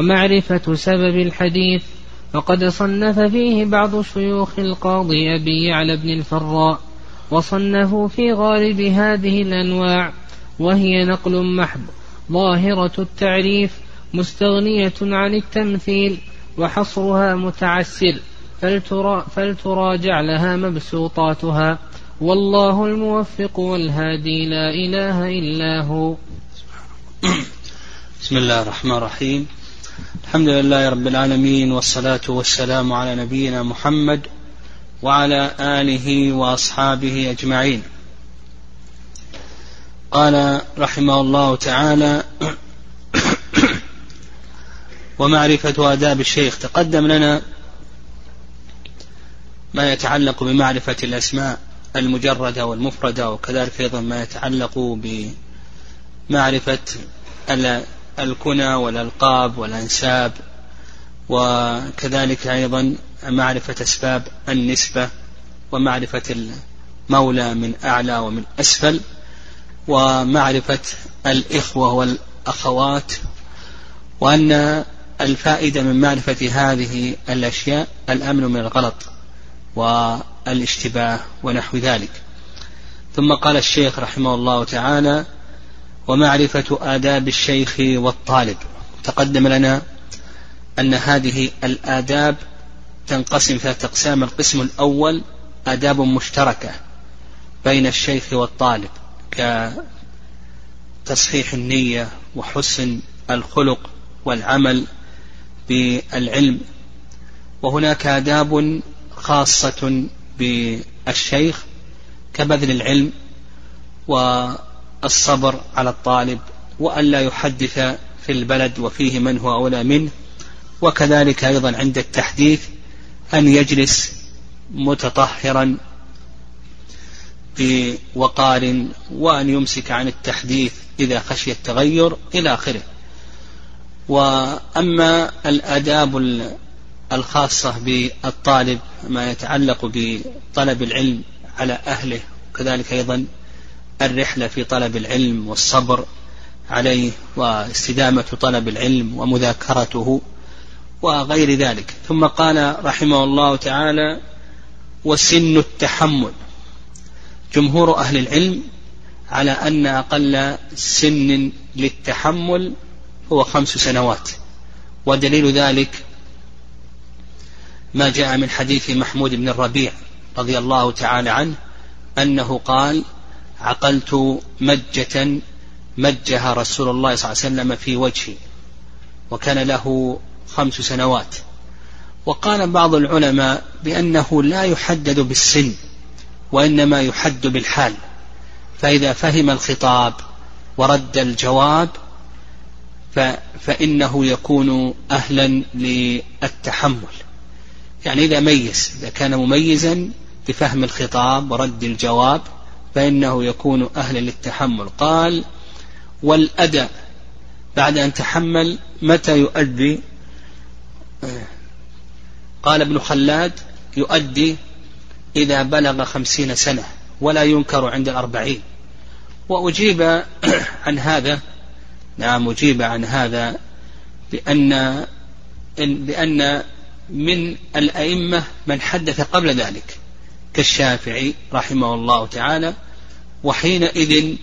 ومعرفة سبب الحديث وقد صنف فيه بعض شيوخ القاضي أبي يعلى بن الفراء وصنفوا في غالب هذه الأنواع وهي نقل محض ظاهرة التعريف مستغنية عن التمثيل وحصرها متعسر فلترا فلتراجع لها مبسوطاتها والله الموفق والهادي لا إله إلا هو. بسم الله الرحمن الرحيم. الحمد لله رب العالمين والصلاة والسلام على نبينا محمد وعلى آله وأصحابه أجمعين. قال رحمه الله تعالى ومعرفة آداب الشيخ. تقدم لنا ما يتعلق بمعرفة الأسماء المجردة والمفردة وكذلك أيضا ما يتعلق بمعرفة الكنى والألقاب والأنساب وكذلك أيضا معرفة أسباب النسبة ومعرفة المولى من أعلى ومن أسفل ومعرفة الإخوة والأخوات وأن الفائدة من معرفة هذه الأشياء الأمن من الغلط والاشتباه ونحو ذلك. ثم قال الشيخ رحمه الله تعالى ومعرفة آداب الشيخ والطالب. تقدم لنا أن هذه الآداب تنقسم ثلاثة أقسام القسم الأول آداب مشتركة بين الشيخ والطالب كتصحيح النية وحسن الخلق والعمل بالعلم. وهناك آداب خاصة بالشيخ كبذل العلم والصبر على الطالب وأن لا يحدث في البلد وفيه من هو أولى منه. وكذلك أيضا عند التحديث أن يجلس متطهرا بوقار وأن يمسك عن التحديث إذا خشي التغير إلى آخره. وأما الآداب الخاصة بالطالب ما يتعلق بطلب العلم على أهله وكذلك أيضا الرحلة في طلب العلم والصبر عليه واستدامة طلب العلم ومذاكرته وغير ذلك. ثم قال رحمه الله تعالى وسن التحمل. جمهور أهل العلم على أن أقل سن للتحمل هو خمس سنوات ودليل ذلك ما جاء من حديث محمود بن الربيع رضي الله تعالى عنه أنه قال عقلت مجة مجها رسول الله صلى الله عليه وسلم في وجهي وكان له خمس سنوات. وقال بعض العلماء بأنه لا يحدد بالسن وإنما يحد بالحال. فإذا فهم الخطاب ورد الجواب فإنه يكون أهلا للتحمل. يعني إذا ميز إذا كان مميزا بفهم الخطاب ورد الجواب فإنه يكون أهلا للتحمل. قال والأداء بعد أن تحمل متى يؤدي؟ قال ابن خلاد يؤدي إذا بلغ خمسين سنة ولا ينكر عند الأربعين. وأجيب عن هذا نعم أجيب عن هذا بأن بأن من الأئمة من حدث قبل ذلك. كالشافعي رحمه الله تعالى وحينئذ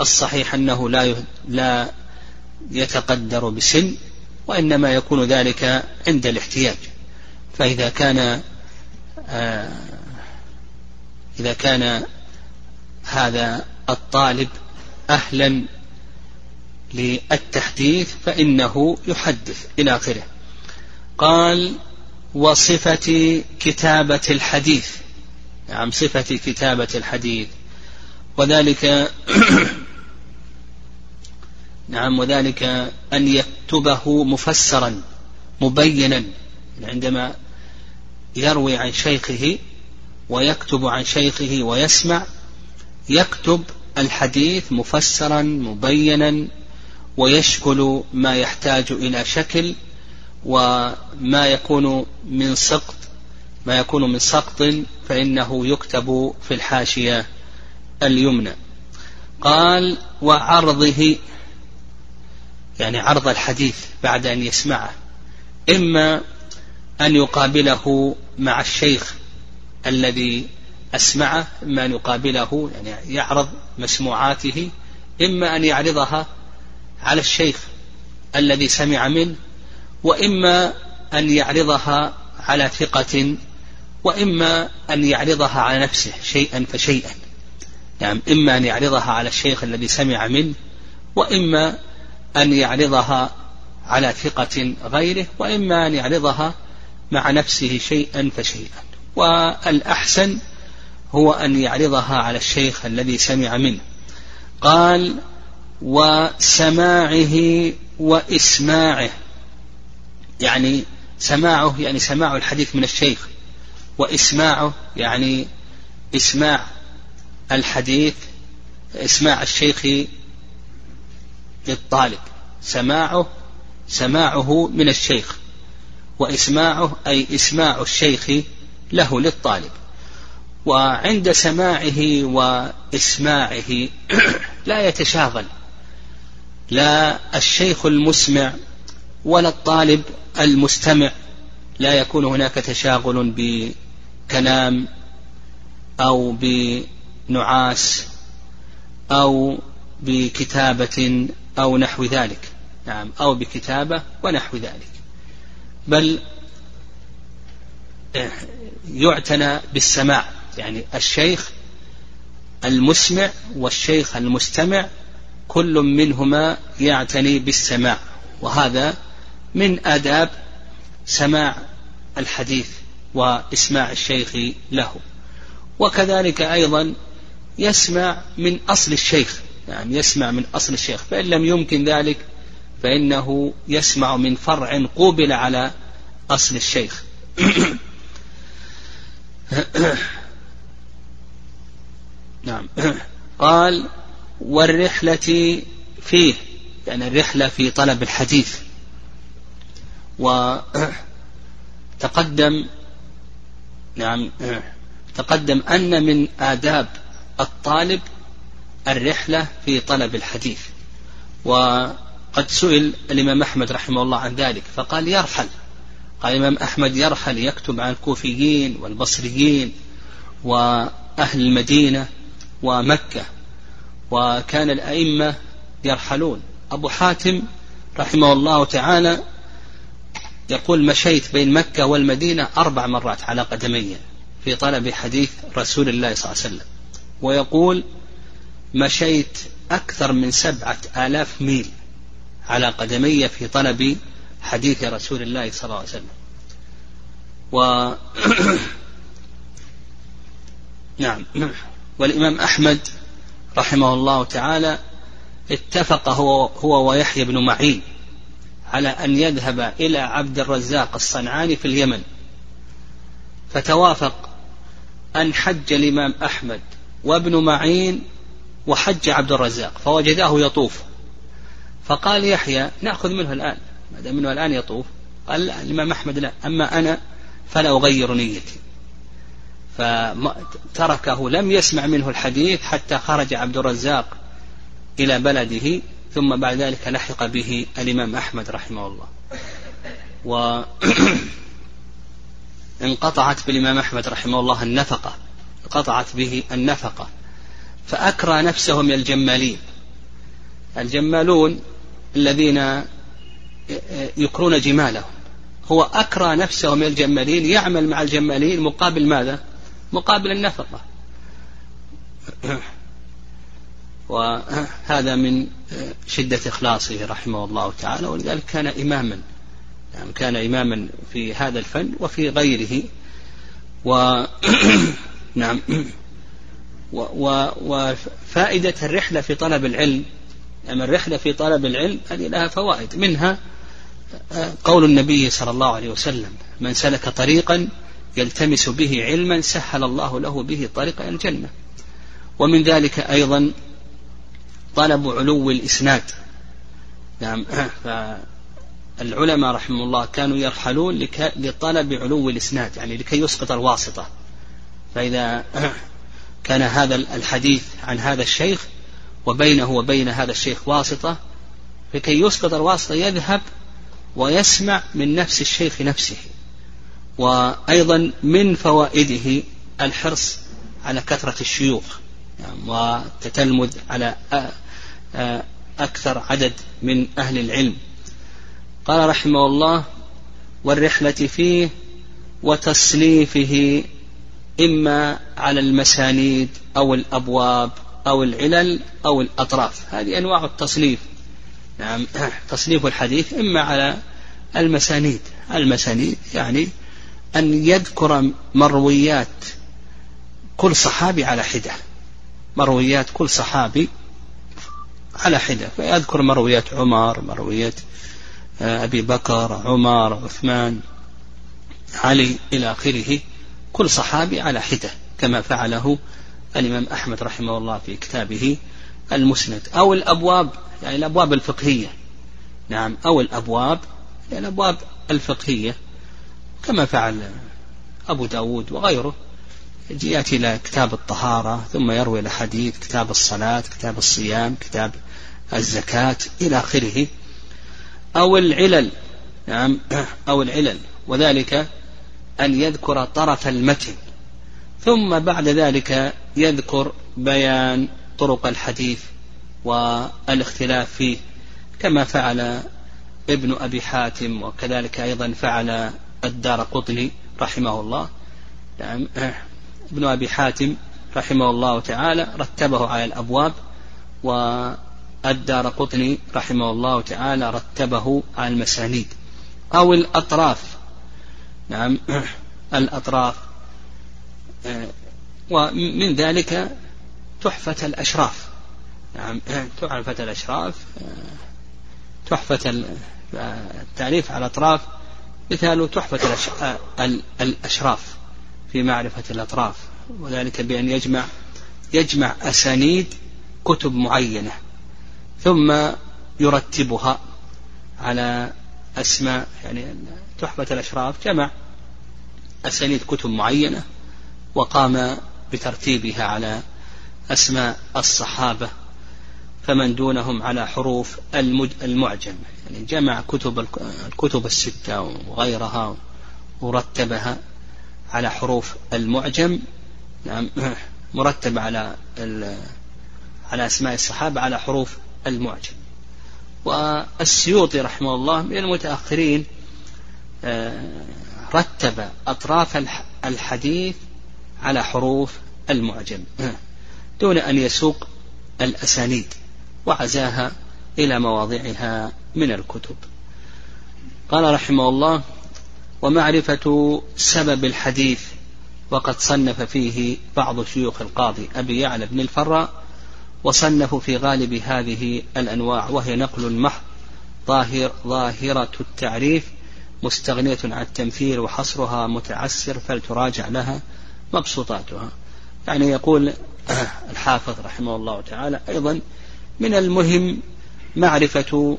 الصحيح أنه لا لا يتقدر بسن وإنما يكون ذلك عند الاحتياج. فإذا كان آه، إذا كان هذا الطالب أهلا للتحديث فإنه يحدث إلى آخره. قال وصفة كتابة الحديث. نعم صفة كتابة الحديث. وذلك نعم وذلك أن يكتبه مفسرا مبينا. عندما يروي عن شيخه ويكتب عن شيخه ويسمع يكتب الحديث مفسرا مبينا ويشكل ما يحتاج إلى شكل وما يكون من سقط ما يكون من سقط فإنه يكتب في الحاشية اليمنى. قال وعرضه يعني عرض الحديث بعد أن يسمعه إما أن يقابله مع الشيخ الذي أسمعه إما أن يقابله يعني يعرض مسموعاته إما أن يعرضها على الشيخ الذي سمع منه وإما أن يعرضها على ثقة وإما أن يعرضها على نفسه شيئا فشيئا. يعني إما أن يعرضها على الشيخ الذي سمع منه وإما أن يعرضها على ثقة غيره وإما أن يعرضها مع نفسه شيئا فشيئا. والأحسن هو أن يعرضها على الشيخ الذي سمع منه. قال وسماعه وإسماعه يعني سماعه يعني سماع الحديث من الشيخ وإسماعه يعني إسماع الحديث إسماع الشيخ للطالب. سماعه سماعه من الشيخ وإسماعه أي إسماع الشيخ له للطالب. وعند سماعه وإسماعه لا يتشاغل لا الشيخ المسمع ولا الطالب المستمع لا يكون هناك تشاغل بكلام أو بنعاس أو بكتابة أو نحو ذلك. نعم أو بكتابة ونحو ذلك. بل يعتنى بالسماع. يعني الشيخ المسمع والشيخ المستمع كل منهما يعتني بالسماع. وهذا من آداب سماع الحديث وإسماع الشيخ له. وكذلك أيضا يسمع من أصل الشيخ. يعني يسمع من أصل الشيخ. فإن لم يمكن ذلك فإنه يسمع من فرع قوبل على أصل الشيخ. نعم. قال والرحلة فيه. يعني الرحلة في طلب الحديث. وتقدم نعم تقدم أن من آداب الطالب الرحلة في طلب الحديث. وقد سئل الإمام أحمد رحمه الله عن ذلك فقال يرحل. قال الإمام أحمد يرحل يكتب عن الكوفيين والبصريين وأهل المدينة ومكة. وكان الأئمة يرحلون. أبو حاتم رحمه الله تعالى يقول مشيت بين مكة والمدينة أربع مرات على قدمي في طلب حديث رسول الله صلى الله عليه وسلم. ويقول مشيت أكثر من سبعة آلاف ميل على قدمي في طلب حديث رسول الله صلى الله عليه وسلم. و نعم. والإمام أحمد رحمه الله تعالى اتفق هو, هو ويحيى بن معين على أن يذهب إلى عبد الرزاق الصنعاني في اليمن. فتوافق أن حج الإمام أحمد وابن معين وحج عبد الرزاق فوجداه يطوف. فقال يحيى نأخذ منه الآن. ما دام منه الآن يطوف قال لا الإمام أحمد لا. أما أنا فلا أغير نيتي. فتركه لم يسمع منه الحديث حتى خرج عبد الرزاق إلى بلده. ثم بعد ذلك لحق به الإمام أحمد رحمه الله. و انقطعت بالإمام أحمد رحمه الله النفقة. انقطعت به النفقة. فأكرى نفسه من الجمالين. الجمالون الذين يكرون جمالهم. هو أكرى نفسه من الجمالين. يعمل مع الجمالين مقابل ماذا؟ مقابل النفقة. وهذا من شدة إخلاصه رحمه الله تعالى ولذلك كان إماما يعني كان إماما في هذا الفن وفي غيره. و نعم. وفائدة الرحلة في طلب العلم يعني الرحلة في طلب العلم هذه لها فوائد. منها قول النبي صلى الله عليه وسلم من سلك طريقا يلتمس به علما سهل الله له به طريقا الجنة. ومن ذلك أيضا طلب علو الإسناد. نعم. فالعلماء رحمه الله كانوا يرحلون لطلب علو الإسناد يعني لكي يسقط الواسطة. فإذا كان هذا الحديث عن هذا الشيخ وبينه وبين هذا الشيخ واسطة لكي يسقط الواسطة يذهب ويسمع من نفس الشيخ نفسه. وأيضا من فوائده الحرص على كثرة الشيوخ. يعني وتتلمذ على أكثر عدد من أهل العلم. قال رحمه الله والرحلة فيه وتصنيفه إما على المسانيد أو الأبواب أو العلل أو الأطراف. هذه أنواع التصنيف نعم تصنيف الحديث إما على المسانيد. المسانيد يعني أن يذكر مرويات كل صحابي على حدة. مرويات كل صحابي على حدة. فيذكر مرويات عمر مرويات آه، أبي بكر عمر عثمان علي إلى آخره. كل صحابي على حدة كما فعله الإمام أحمد رحمه الله في كتابه المسند. أو الأبواب يعني الأبواب الفقهية. نعم أو الأبواب يعني الأبواب الفقهية كما فعل أبو داود وغيره. يأتي إلى كتاب الطهارة ثم يروي الحديث كتاب الصلاة كتاب الصيام كتاب الزكاة إلى آخره. أو العلل نعم أو العلل. وذلك أن يذكر طرف المتن. ثم بعد ذلك يذكر بيان طرق الحديث والإختلاف فيه كما فعل ابن أبي حاتم وكذلك أيضا فعل الدار قطني رحمه الله. نعم. ابن أبي حاتم رحمه الله تعالى رتبه على الأبواب والدار قطني رحمه الله تعالى رتبه على المسانيد. أو الأطراف. نعم. الأطراف. ومن ذلك تحفة الأشراف. نعم. تحفة الأشراف. تحفة التعريف على الأطراف. مثال تحفة الأشراف. في معرفة الأطراف وذلك بأن يجمع يجمع أسانيد كتب معينة ثم يرتبها على أسماء يعني تحفة الأشراف جمع أسانيد كتب معينة وقام بترتيبها على أسماء الصحابة فمن دونهم على حروف المعجم يعني جمع كتب الكتب الستة وغيرها ورتبها على حروف المعجم نعم مرتب على على أسماء الصحابة على حروف المعجم. والسيوطي رحمه الله من المتأخرين آه، رتب أطراف الحديث على حروف المعجم دون أن يسوق الأسانيد وعزاها إلى مواضعها من الكتب. قال رحمه الله ومعرفة سبب الحديث وقد صنف فيه بعض شيوخ القاضي أبي يعلى بن الفراء وصنفوا في غالب هذه الأنواع وهي نقل محض ظاهر ظاهرة التعريف مستغنية عن التمثيل وحصرها متعسر فلتراجع لها مبسوطاتها. يعني يقول الحافظ رحمه الله تعالى أيضا من المهم معرفة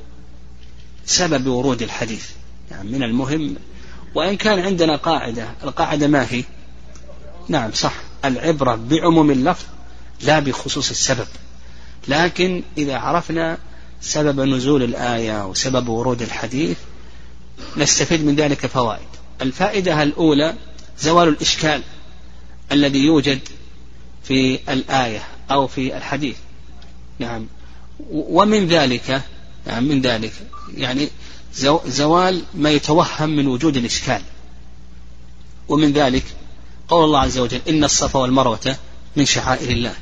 سبب ورود الحديث. يعني من المهم وإن كان عندنا قاعدة القاعدة ما هي؟ نعم صح. العبرة بعموم اللفظ لا بخصوص السبب. لكن إذا عرفنا سبب نزول الآية وسبب ورود الحديث نستفيد من ذلك فوائد. الفائدة الأولى زوال الإشكال الذي يوجد في الآية أو في الحديث. نعم. ومن ذلك نعم من ذلك. يعني زوال ما يتوهم من وجود الإشكال. ومن ذلك قول الله عز وجل إن الصفا والمروة من شعائر الله.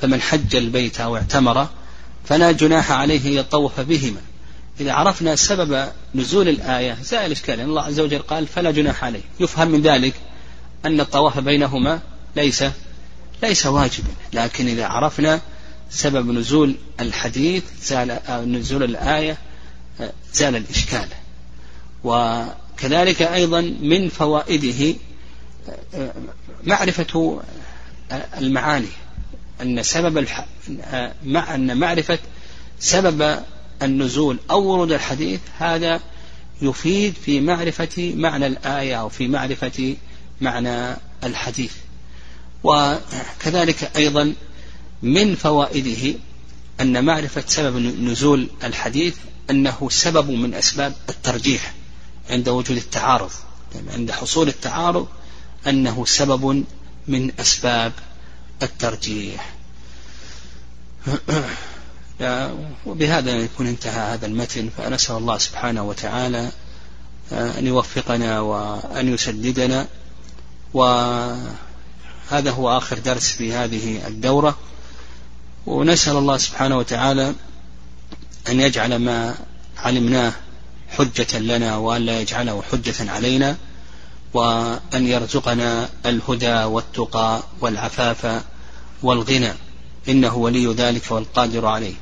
فمن حج البيت أو اعتمر فلا جناح عليه أن يطوف بهما. إذا عرفنا سبب نزول الآية زال الإشكال يعني الله عز وجل قال فلا جناح عليه. يفهم من ذلك أن الطواف بينهما ليس ليس واجبا. لكن إذا عرفنا سبب نزول الحديث زال نزول الآية زال الإشكال. وكذلك أيضا من فوائده معرفة المعاني أن سبب الح... مع أن معرفة سبب النزول أو ورود الحديث هذا يفيد في معرفة معنى الآية أو في معرفة معنى الحديث. وكذلك أيضا من فوائده أن معرفة سبب نزول الحديث أنه سبب من أسباب الترجيح عند وجود التعارض عند حصول التعارض أنه سبب من أسباب الترجيح. وبهذا يكون انتهى هذا المتن فنسأل الله سبحانه وتعالى أن يوفقنا وأن يسددنا. وهذا هو آخر درس في هذه الدورة. ونسأل الله سبحانه وتعالى أن يجعل ما علمناه حجة لنا وأن لا يجعله حجة علينا وأن يرزقنا الهدى والتقى والعفاف والغنى. إنه ولي ذلك والقادر عليه.